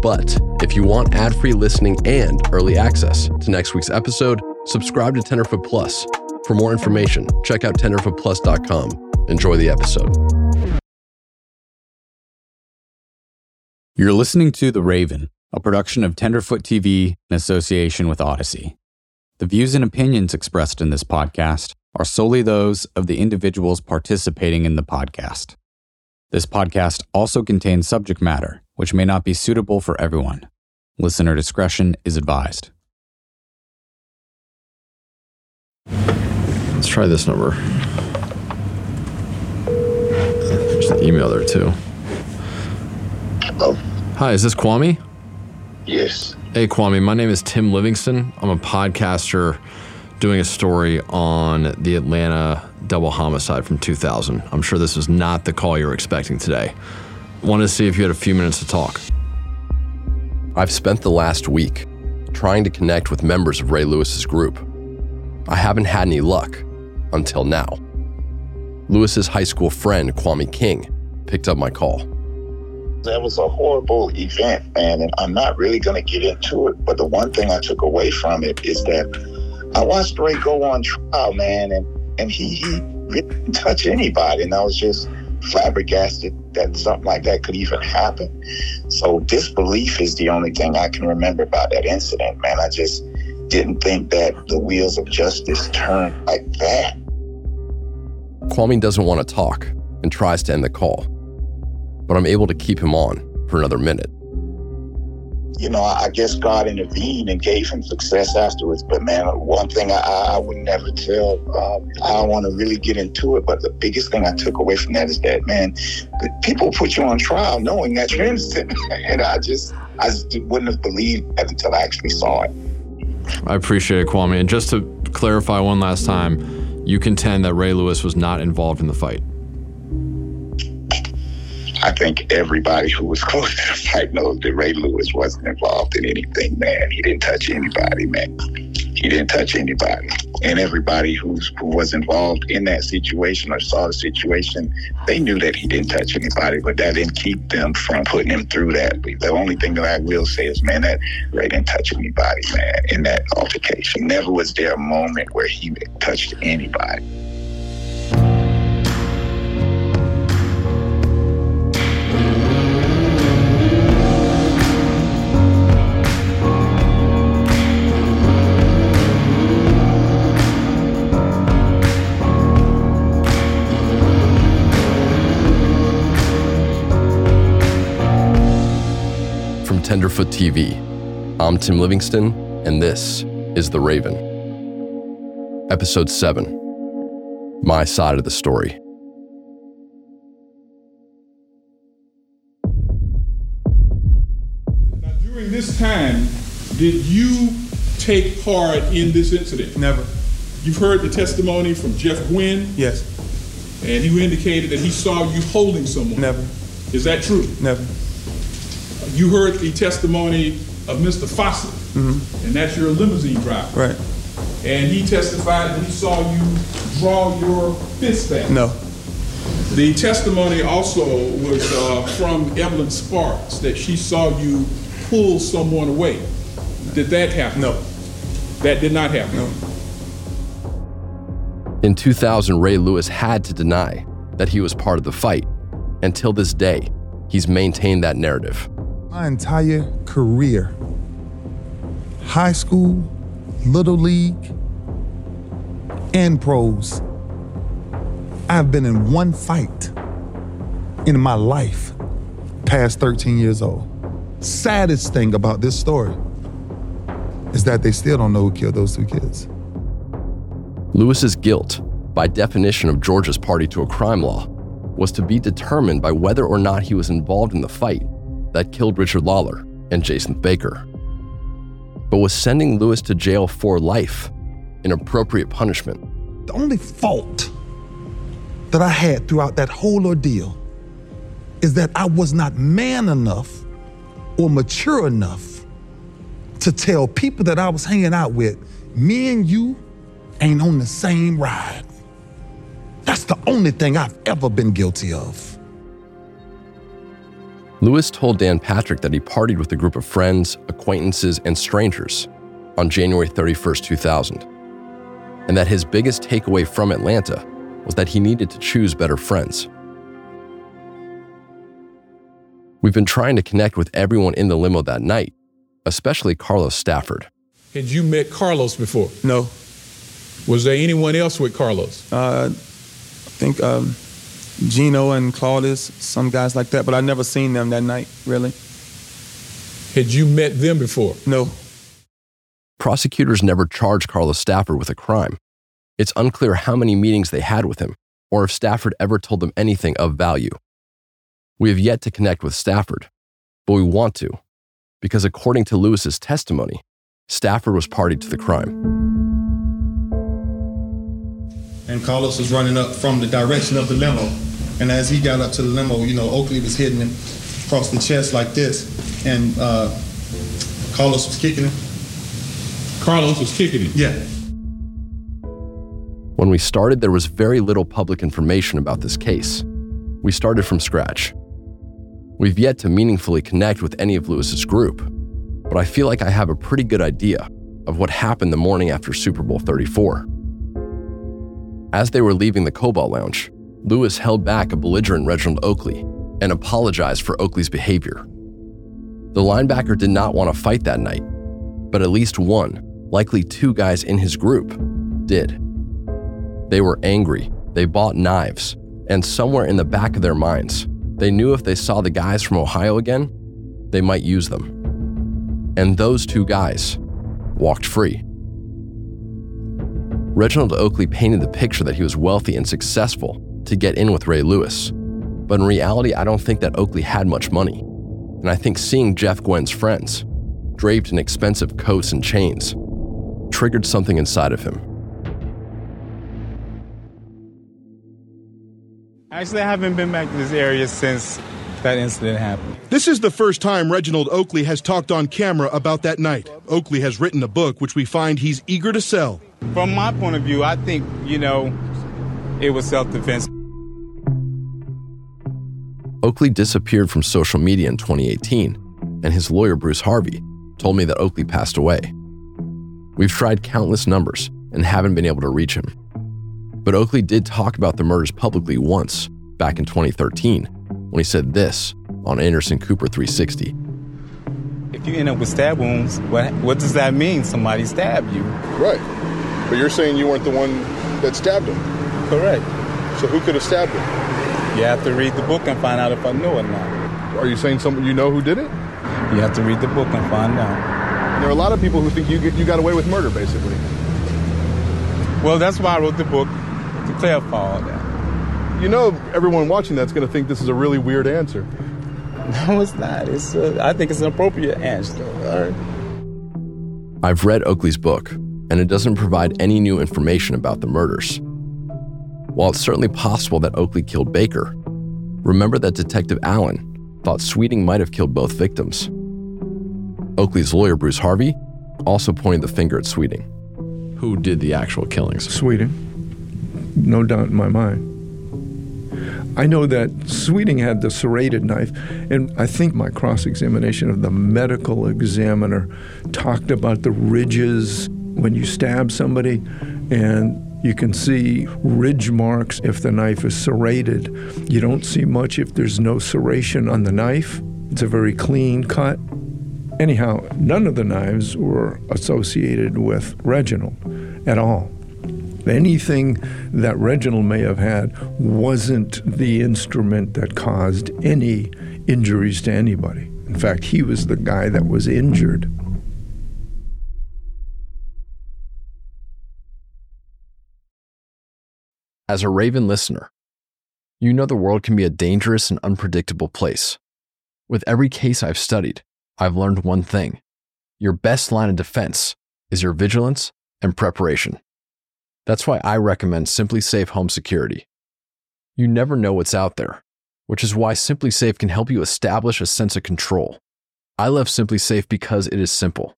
but if you want ad free listening and early access to next week's episode, subscribe to Tenderfoot Plus. For more information, check out tenderfootplus.com. Enjoy the episode. You're listening to The Raven, a production of Tenderfoot TV in association with Odyssey. The views and opinions expressed in this podcast are solely those of the individuals participating in the podcast. This podcast also contains subject matter which may not be suitable for everyone. Listener discretion is advised. Let's try this number. There's an email there too. Hello? Hi, is this Kwame? Yes. Hey, Kwame. My name is Tim Livingston. I'm a podcaster doing a story on the Atlanta double homicide from 2000. I'm sure this was not the call you were expecting today. Wanted to see if you had a few minutes to talk. I've spent the last week trying to connect with members of Ray Lewis's group. I haven't had any luck until now. Lewis's high school friend, Kwame King, picked up my call. That was a horrible event, man, and I'm not really going to get into it. But the one thing I took away from it is that I watched Ray go on trial, man, and, and he, he didn't touch anybody. And I was just flabbergasted that something like that could even happen. So disbelief is the only thing I can remember about that incident, man. I just didn't think that the wheels of justice turned like that. Kwame doesn't want to talk and tries to end the call, but I'm able to keep him on for another minute you know, I guess God intervened and gave him success afterwards. But man, one thing I, I would never tell, um, I don't want to really get into it, but the biggest thing I took away from that is that, man, people put you on trial knowing that you're innocent. and I just, I just wouldn't have believed that until I actually saw it. I appreciate it, Kwame. And just to clarify one last time, you contend that Ray Lewis was not involved in the fight. I think everybody who was close to the fight knows that Ray Lewis wasn't involved in anything, man. He didn't touch anybody, man. He didn't touch anybody. And everybody who's, who was involved in that situation or saw the situation, they knew that he didn't touch anybody, but that didn't keep them from putting him through that. The only thing that I will say is, man, that Ray didn't touch anybody, man, in that altercation. Never was there a moment where he touched anybody. Tenderfoot TV. I'm Tim Livingston, and this is The Raven. Episode 7 My Side of the Story. Now, during this time, did you take part in this incident? Never. You've heard the testimony from Jeff Gwynn, Yes. and he indicated that he saw you holding someone. Never. Is that true? Never. You heard the testimony of Mr. Fassett, and that's your limousine driver. Right. And he testified that he saw you draw your fist back. No. The testimony also was uh, from Evelyn Sparks that she saw you pull someone away. Did that happen? No. That did not happen. No. In 2000, Ray Lewis had to deny that he was part of the fight. Until this day, he's maintained that narrative. My entire career, high school, little league, and pros, I've been in one fight in my life past 13 years old. Saddest thing about this story is that they still don't know who killed those two kids. Lewis's guilt, by definition of Georgia's party to a crime law, was to be determined by whether or not he was involved in the fight that killed Richard Lollar and Jason Baker. But was sending Lewis to jail for life an appropriate punishment? The only fault that I had throughout that whole ordeal is that I was not man enough or mature enough to tell people that I was hanging out with, me and you ain't on the same ride. That's the only thing I've ever been guilty of. Lewis told Dan Patrick that he partied with a group of friends, acquaintances, and strangers on January 31st, 2000, and that his biggest takeaway from Atlanta was that he needed to choose better friends. We've been trying to connect with everyone in the limo that night, especially Carlos Stafford. Had you met Carlos before? No. Was there anyone else with Carlos? Uh, I think um, Gino and Claudius, some guys like that, but I never seen them that night, really. Had you met them before? No. Prosecutors never charged Carlos Stafford with a crime. It's unclear how many meetings they had with him, or if Stafford ever told them anything of value. We have yet to connect with Stafford, but we want to, because according to Lewis's testimony, Stafford was party to the crime. And Carlos was running up from the direction of the limo. And as he got up to the limo, you know, Oakley was hitting him across the chest like this. And uh, Carlos was kicking him. Carlos was kicking him? Yeah. When we started, there was very little public information about this case. We started from scratch. We've yet to meaningfully connect with any of Lewis's group, but I feel like I have a pretty good idea of what happened the morning after Super Bowl 34. As they were leaving the Cobalt Lounge, Lewis held back a belligerent Reginald Oakley and apologized for Oakley's behavior. The linebacker did not want to fight that night, but at least one, likely two guys in his group, did. They were angry, they bought knives, and somewhere in the back of their minds, they knew if they saw the guys from Ohio again, they might use them. And those two guys walked free. Reginald Oakley painted the picture that he was wealthy and successful to get in with Ray Lewis. But in reality, I don't think that Oakley had much money. And I think seeing Jeff Gwen's friends, draped in expensive coats and chains, triggered something inside of him. I actually, I haven't been back to this area since that incident happened. This is the first time Reginald Oakley has talked on camera about that night. Oakley has written a book which we find he's eager to sell. From my point of view, I think, you know, it was self defense. Oakley disappeared from social media in 2018, and his lawyer, Bruce Harvey, told me that Oakley passed away. We've tried countless numbers and haven't been able to reach him. But Oakley did talk about the murders publicly once, back in 2013, when he said this on Anderson Cooper 360. If you end up with stab wounds, what, what does that mean? Somebody stabbed you. Right. But you're saying you weren't the one that stabbed him. Correct. So who could have stabbed him? You have to read the book and find out if I know or not. Are you saying someone you know who did it? You have to read the book and find out. There are a lot of people who think you you got away with murder, basically. Well, that's why I wrote the book to clarify all that. You know, everyone watching that's going to think this is a really weird answer. No, it's not. It's a, I think it's an appropriate answer. All right. I've read Oakley's book, and it doesn't provide any new information about the murders. While it's certainly possible that Oakley killed Baker, remember that Detective Allen thought Sweeting might have killed both victims. Oakley's lawyer, Bruce Harvey, also pointed the finger at Sweeting. Who did the actual killings? Sweeting. No doubt in my mind. I know that Sweeting had the serrated knife, and I think my cross examination of the medical examiner talked about the ridges when you stab somebody, and You can see ridge marks if the knife is serrated. You don't see much if there's no serration on the knife. It's a very clean cut. Anyhow, none of the knives were associated with Reginald at all. Anything that Reginald may have had wasn't the instrument that caused any injuries to anybody. In fact, he was the guy that was injured. As a Raven listener, you know the world can be a dangerous and unpredictable place. With every case I've studied, I've learned one thing your best line of defense is your vigilance and preparation. That's why I recommend SimpliSafe Home Security. You never know what's out there, which is why SimpliSafe can help you establish a sense of control. I love SimpliSafe because it is simple.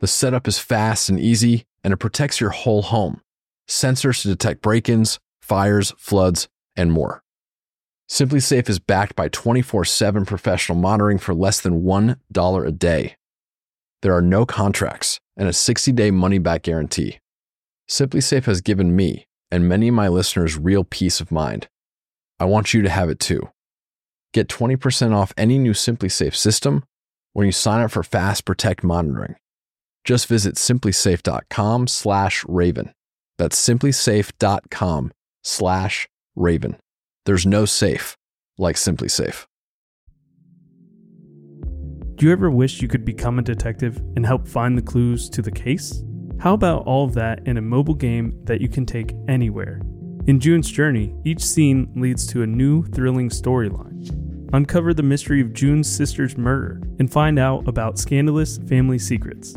The setup is fast and easy, and it protects your whole home. Sensors to detect break ins, fires, floods, and more. SimpliSafe is backed by 24 7 professional monitoring for less than $1 a day. There are no contracts and a 60 day money back guarantee. SimpliSafe has given me and many of my listeners real peace of mind. I want you to have it too. Get 20% off any new SimpliSafe system when you sign up for Fast Protect monitoring. Just visit simplisafe.com slash raven. That's simplisafe.com slash raven. There's no safe like SimpliSafe. Do you ever wish you could become a detective and help find the clues to the case? How about all of that in a mobile game that you can take anywhere? In June's Journey, each scene leads to a new, thrilling storyline. Uncover the mystery of June's sister's murder and find out about scandalous family secrets.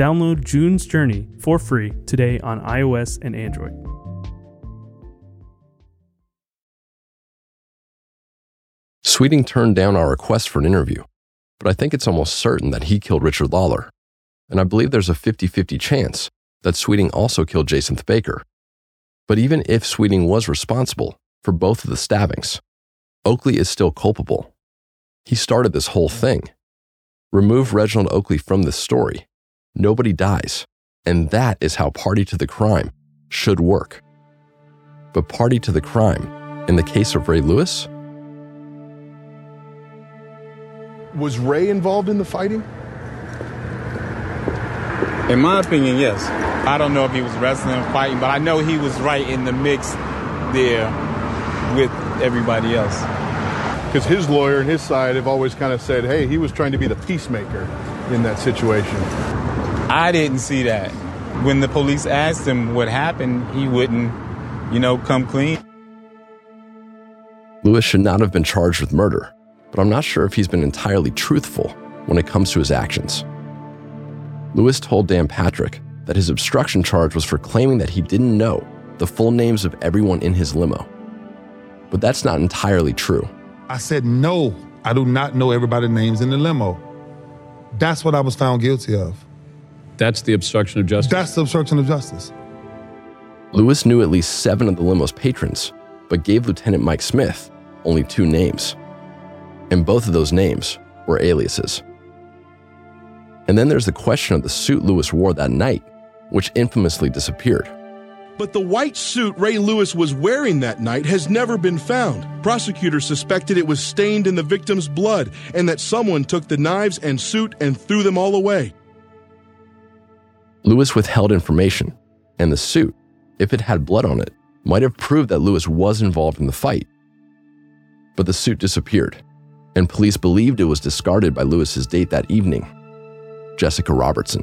Download June's Journey for free today on iOS and Android. Sweeting turned down our request for an interview, but I think it's almost certain that he killed Richard Lollar. And I believe there's a 50 50 chance that Sweeting also killed Jason Baker. But even if Sweeting was responsible for both of the stabbings, Oakley is still culpable. He started this whole thing. Remove Reginald Oakley from this story. Nobody dies. And that is how Party to the Crime should work. But Party to the Crime, in the case of Ray Lewis, Was Ray involved in the fighting? In my opinion, yes. I don't know if he was wrestling, or fighting, but I know he was right in the mix there with everybody else. Because his lawyer and his side have always kind of said, hey, he was trying to be the peacemaker in that situation. I didn't see that. When the police asked him what happened, he wouldn't, you know, come clean. Lewis should not have been charged with murder, but I'm not sure if he's been entirely truthful when it comes to his actions. Lewis told Dan Patrick that his obstruction charge was for claiming that he didn't know the full names of everyone in his limo. But that's not entirely true. I said, no, I do not know everybody's names in the limo. That's what I was found guilty of. That's the obstruction of justice. That's the obstruction of justice. Lewis knew at least seven of the limo's patrons, but gave Lieutenant Mike Smith only two names. And both of those names were aliases. And then there's the question of the suit Lewis wore that night, which infamously disappeared. But the white suit Ray Lewis was wearing that night has never been found. Prosecutors suspected it was stained in the victim's blood and that someone took the knives and suit and threw them all away. Lewis withheld information, and the suit, if it had blood on it, might have proved that Lewis was involved in the fight. But the suit disappeared, and police believed it was discarded by Lewis's date that evening, Jessica Robertson.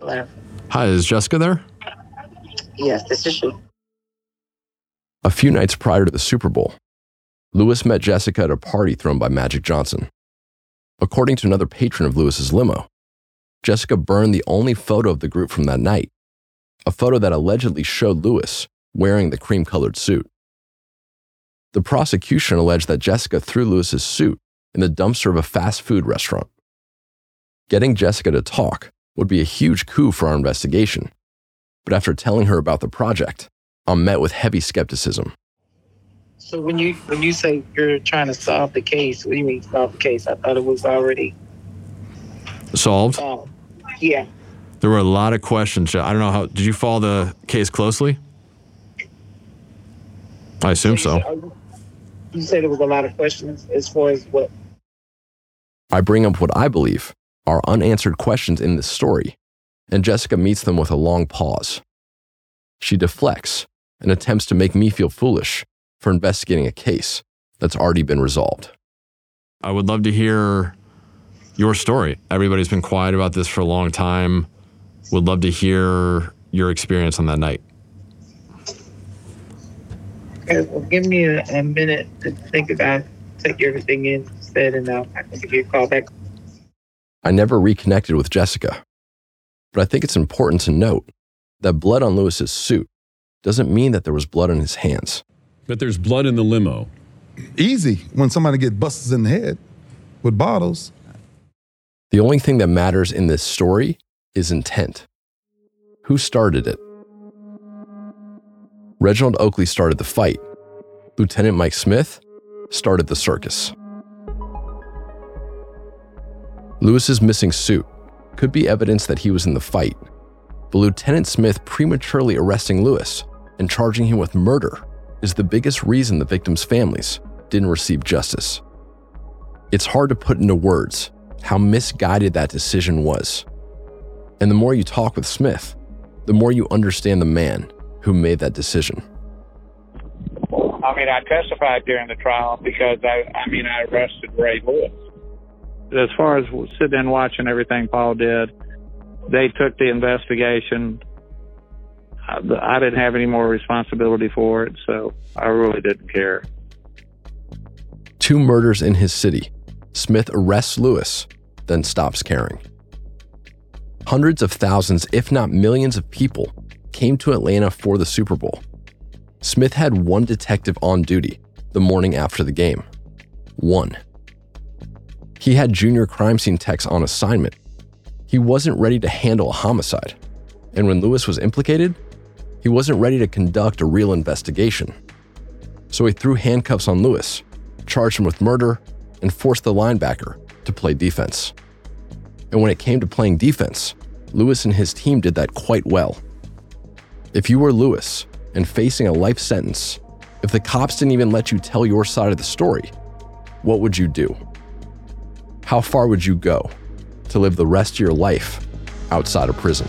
Hello. Hi, is Jessica there? Yes, this is she. A few nights prior to the Super Bowl, Lewis met Jessica at a party thrown by Magic Johnson. According to another patron of Lewis's limo, Jessica burned the only photo of the group from that night, a photo that allegedly showed Lewis wearing the cream colored suit. The prosecution alleged that Jessica threw Lewis's suit in the dumpster of a fast food restaurant. Getting Jessica to talk would be a huge coup for our investigation, but after telling her about the project, I'm met with heavy skepticism. So when you when you say you're trying to solve the case, what do you mean solve the case? I thought it was already Solved. solved. Yeah. There were a lot of questions. I don't know how. Did you follow the case closely? I assume so. You said there was a lot of questions as far as what I bring up what I believe are unanswered questions in this story, and Jessica meets them with a long pause. She deflects and attempts to make me feel foolish for investigating a case that's already been resolved. I would love to hear your story. Everybody's been quiet about this for a long time. Would love to hear your experience on that night. Okay, well, give me a, a minute to think about, take everything in said, and I can give you a call back. I never reconnected with Jessica, but I think it's important to note that blood on Lewis's suit doesn't mean that there was blood on his hands. But there's blood in the limo. Easy when somebody get busted in the head with bottles. The only thing that matters in this story is intent. Who started it? Reginald Oakley started the fight. Lieutenant Mike Smith started the circus. Lewis's missing suit could be evidence that he was in the fight, but Lieutenant Smith prematurely arresting Lewis and charging him with murder is the biggest reason the victims' families didn't receive justice. It's hard to put into words how misguided that decision was. And the more you talk with Smith, the more you understand the man who made that decision. I mean, I testified during the trial because I, I mean, I arrested Ray Lewis. As far as sitting and watching everything Paul did, they took the investigation. I, I didn't have any more responsibility for it, so I really didn't care. Two murders in his city. Smith arrests Lewis, then stops caring. Hundreds of thousands, if not millions of people, came to Atlanta for the Super Bowl. Smith had one detective on duty the morning after the game. One. He had junior crime scene techs on assignment. He wasn't ready to handle a homicide. And when Lewis was implicated, he wasn't ready to conduct a real investigation. So he threw handcuffs on Lewis, charged him with murder, and forced the linebacker to play defense. And when it came to playing defense, Lewis and his team did that quite well. If you were Lewis and facing a life sentence, if the cops didn't even let you tell your side of the story, what would you do? How far would you go to live the rest of your life outside of prison?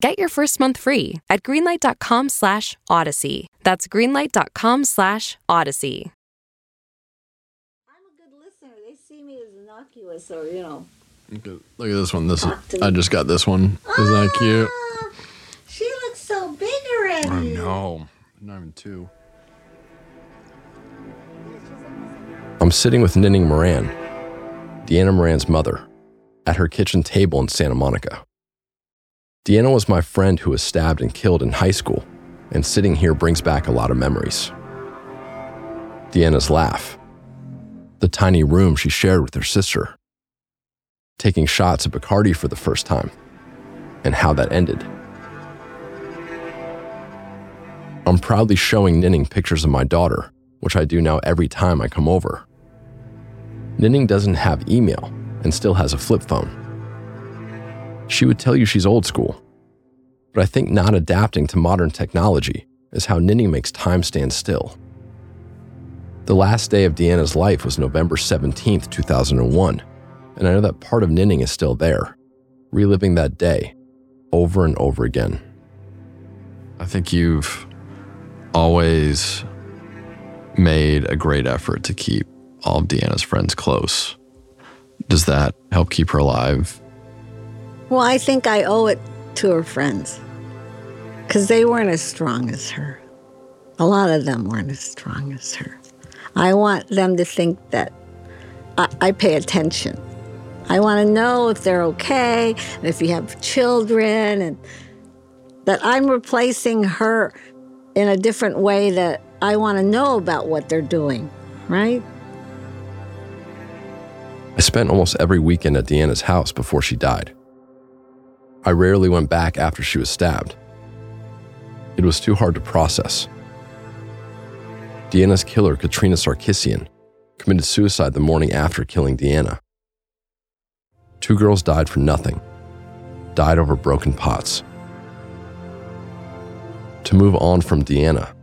Get your first month free at greenlight.com slash odyssey. That's greenlight.com slash odyssey. I'm a good listener. They see me as innocuous or, you know. Look at, look at this one. This is, I just got this one. Isn't that ah, cute? She looks so big I already. know. Not even two. I'm sitting with Ninning Moran, Deanna Moran's mother, at her kitchen table in Santa Monica. Deanna was my friend who was stabbed and killed in high school, and sitting here brings back a lot of memories. Deanna's laugh, the tiny room she shared with her sister, taking shots of Bacardi for the first time, and how that ended. I'm proudly showing Ninning pictures of my daughter, which I do now every time I come over. Ninning doesn't have email and still has a flip phone. She would tell you she's old school, but I think not adapting to modern technology is how Ninning makes time stand still. The last day of Deanna's life was November 17th, 2001, and I know that part of Ninning is still there, reliving that day over and over again. I think you've always made a great effort to keep all of Deanna's friends close. Does that help keep her alive? Well, I think I owe it to her friends because they weren't as strong as her. A lot of them weren't as strong as her. I want them to think that I, I pay attention. I want to know if they're okay, and if you have children, and that I'm replacing her in a different way that I want to know about what they're doing, right? I spent almost every weekend at Deanna's house before she died. I rarely went back after she was stabbed. It was too hard to process. Deanna's killer, Katrina Sarkissian, committed suicide the morning after killing Deanna. Two girls died for nothing, died over broken pots. To move on from Deanna,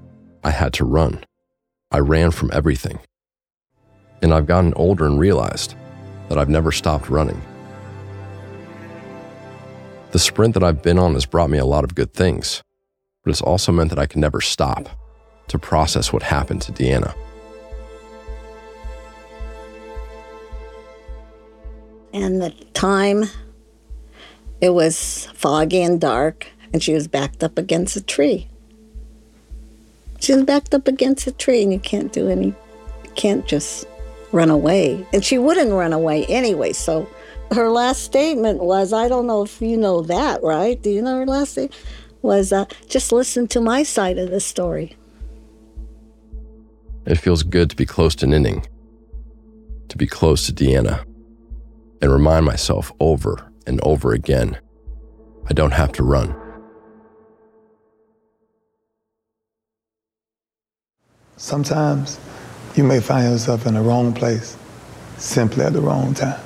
I had to run. I ran from everything. And I've gotten older and realized that I've never stopped running. The sprint that I've been on has brought me a lot of good things, but it's also meant that I can never stop to process what happened to Deanna. And the time, it was foggy and dark, and she was backed up against a tree. She was backed up against a tree, and you can't do any, you can't just run away. And she wouldn't run away anyway. So her last statement was I don't know if you know that, right? Do you know her last statement? Was uh, just listen to my side of the story. It feels good to be close to Ninning, to be close to Deanna, and remind myself over and over again I don't have to run. Sometimes you may find yourself in the wrong place simply at the wrong time.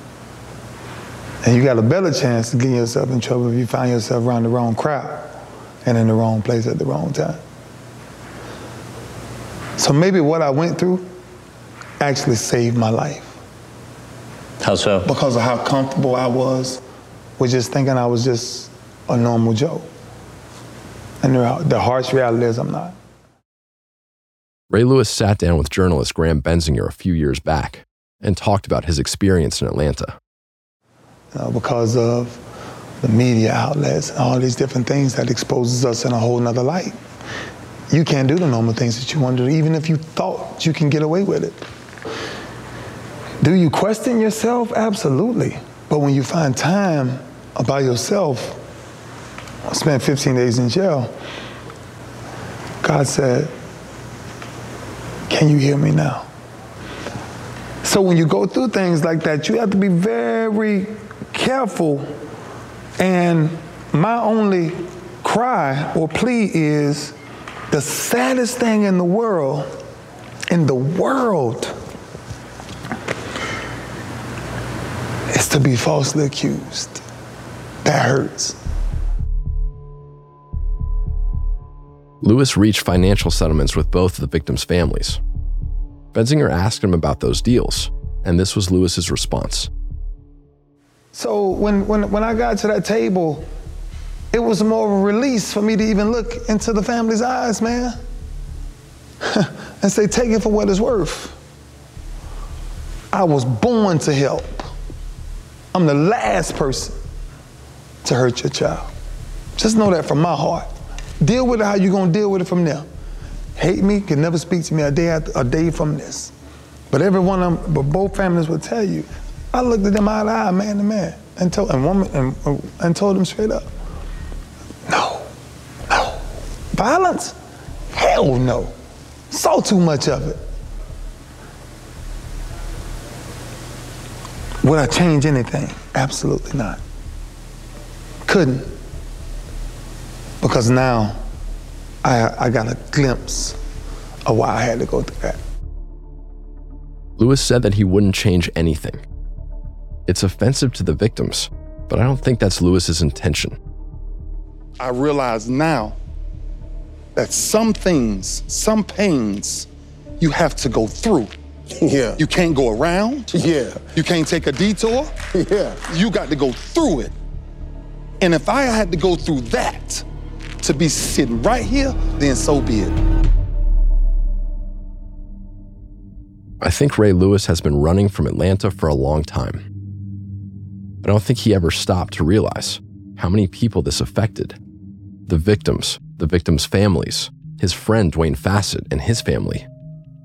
And you got a better chance of getting yourself in trouble if you find yourself around the wrong crowd and in the wrong place at the wrong time. So maybe what I went through actually saved my life. How so? Because of how comfortable I was with just thinking I was just a normal Joe. And the, the harsh reality is I'm not. Ray Lewis sat down with journalist Graham Bensinger a few years back and talked about his experience in Atlanta. Uh, because of the media outlets and all these different things that exposes us in a whole nother light. You can't do the normal things that you want to do, even if you thought you can get away with it. Do you question yourself? Absolutely. But when you find time by yourself, I spent 15 days in jail. God said, Can you hear me now? So when you go through things like that, you have to be very careful. And my only cry or plea is the saddest thing in the world, in the world, is to be falsely accused. That hurts. Lewis reached financial settlements with both of the victims' families. Bensinger asked him about those deals, and this was Lewis's response. So when, when, when I got to that table, it was more of a release for me to even look into the family's eyes, man, and say, take it for what it's worth. I was born to help. I'm the last person to hurt your child. Just know that from my heart. Deal with it how you're gonna deal with it from there. Hate me, can never speak to me a day after, a day from this. But every one of them, but both families will tell you, I looked at them eye to eye, man to man, and told and woman and, and told them straight up, no, no. Violence? Hell no. Saw too much of it. Would I change anything? Absolutely not. Couldn't. Because now I, I got a glimpse of why I had to go through that. Lewis said that he wouldn't change anything. It's offensive to the victims, but I don't think that's Lewis's intention. I realize now that some things, some pains, you have to go through. Yeah. You can't go around. Yeah. You can't take a detour. Yeah. You got to go through it. And if I had to go through that to be sitting right here, then so be it. I think Ray Lewis has been running from Atlanta for a long time. I don't think he ever stopped to realize how many people this affected the victims, the victims' families, his friend Duane Fassett and his family,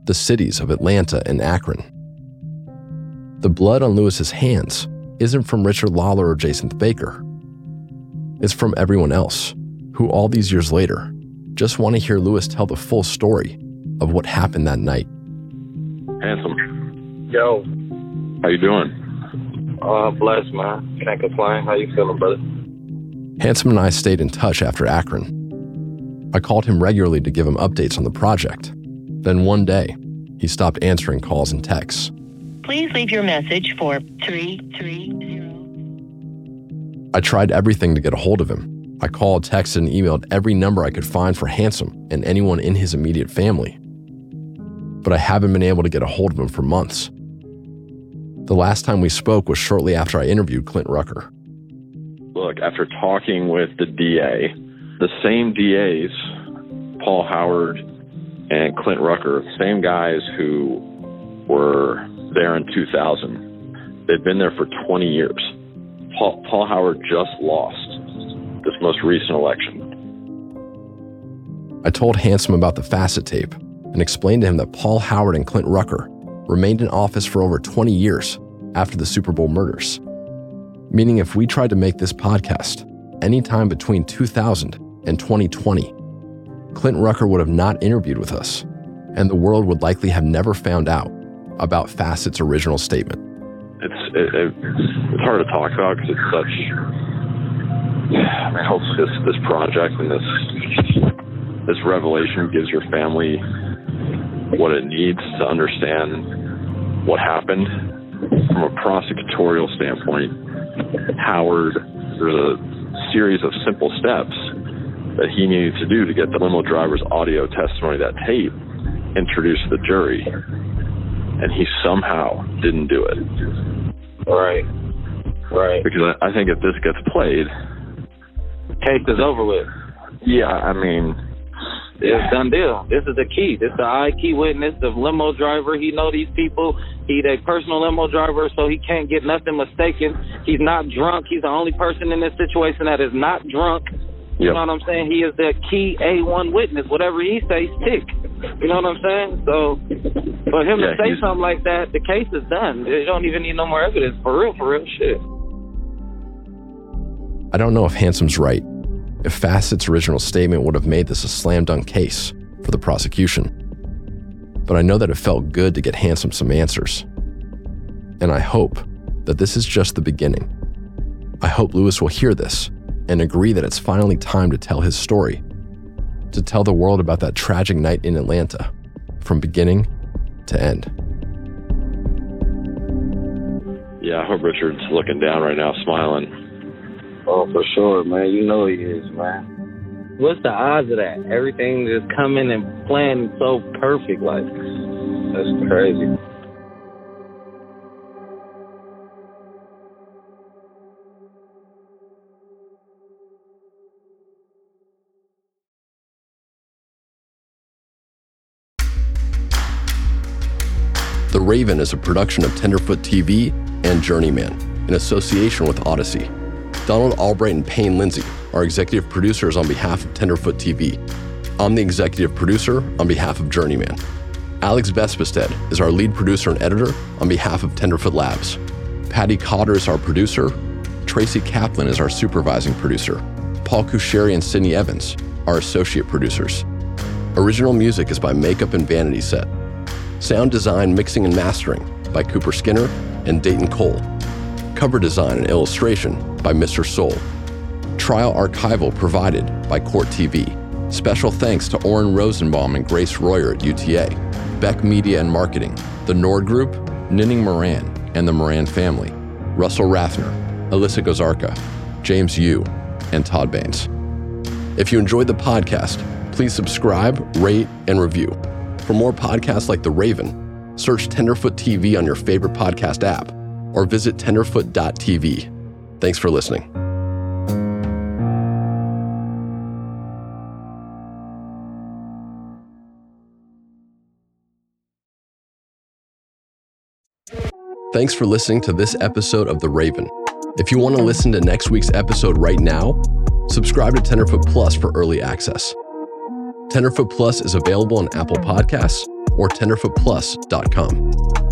the cities of Atlanta and Akron. The blood on Lewis's hands isn't from Richard Lollar or Jason Baker. It's from everyone else who, all these years later, just want to hear Lewis tell the full story of what happened that night. Handsome. Yo. How you doing? Uh, blessed, man. Can't complain. How you feeling, brother? Handsome and I stayed in touch after Akron. I called him regularly to give him updates on the project. Then one day, he stopped answering calls and texts. Please leave your message for 330. I tried everything to get a hold of him. I called, texted, and emailed every number I could find for Handsome and anyone in his immediate family. But I haven't been able to get a hold of him for months. The last time we spoke was shortly after I interviewed Clint Rucker. Look, after talking with the DA, the same DAs, Paul Howard and Clint Rucker, same guys who were there in 2000, they've been there for 20 years. Paul, Paul Howard just lost this most recent election. I told Handsome about the Fassett tape and explained to him that Paul Howard and Clint Rucker remained in office for over 20 years after the Super Bowl murders. Meaning, if we tried to make this podcast anytime between 2000 and 2020, Clint Rucker would have not interviewed with us, and the world would likely have never found out about Fassett's original statement. It's it, it, it's hard to talk about because it's such. I mean, hopefully this this project and this this revelation gives your family what it needs to understand what happened from a prosecutorial standpoint. Howard, there's a series of simple steps that he needed to do to get the limo driver's audio testimony, that tape, introduced to the jury. And he somehow didn't do it. Right. Right. Because I, think if this gets played, case is over with. Yeah, I mean, it's done deal. This is the key. This is the eye key witness, the limo driver. He know these people. He's a personal limo driver, so he can't get nothing mistaken. He's not drunk. He's the only person in this situation that is not drunk. You Yep. know what I'm saying? He is the key A1 witness. Whatever he says, tick. You know what I'm saying? So for him Yeah, to say something like that, the case is done. You don't even need no more evidence. For real, for real shit. I don't know if Handsome's right, if Fassett's original statement would have made this a slam dunk case for the prosecution. But I know that it felt good to get Handsome some answers. And I hope that this is just the beginning. I hope Lewis will hear this and agree that it's finally time to tell his story, to tell the world about that tragic night in Atlanta, from beginning to end. yeah, I hope Richard's looking down right now, smiling. Oh, for sure, man. You know he is, man. what's the odds of that? Everything just coming and playing so perfect. Like, that's crazy. The Raven is a production of Tenderfoot TV and Journeyman in association with Odyssey. Donald Albright and Payne Lindsay are executive producers on behalf of Tenderfoot TV. I'm the executive producer on behalf of Journeyman. Alex Vespestad is our lead producer and editor on behalf of Tenderfoot Labs. Patty Cotter is our producer. Tracy Kaplan is our supervising producer. Paul Kusheri and Sydney Evans are associate producers. Original music is by Makeup and Vanity Set. Sound design, mixing, and mastering by Cooper Skinner and Dayton Cole. Cover design and illustration by Mr. Soul. Trial archival provided by Court TV. Special thanks to Oren Rosenbaum and Grace Royer at UTA, Beck Media and Marketing, the Nord Group, Ninning Moran and the Moran family, Russell Rathner, Alyssa Gozarka, James Yu, and Todd Baines. If you enjoyed the podcast, please subscribe, rate, and review. For more podcasts like The Raven, search Tenderfoot TV on your favorite podcast app or visit tenderfoot.tv. Thanks for listening. Thanks for listening to this episode of The Raven. If you want to listen to next week's episode right now, subscribe to Tenderfoot Plus for early access. Tenderfoot Plus is available on Apple Podcasts or tenderfootplus.com.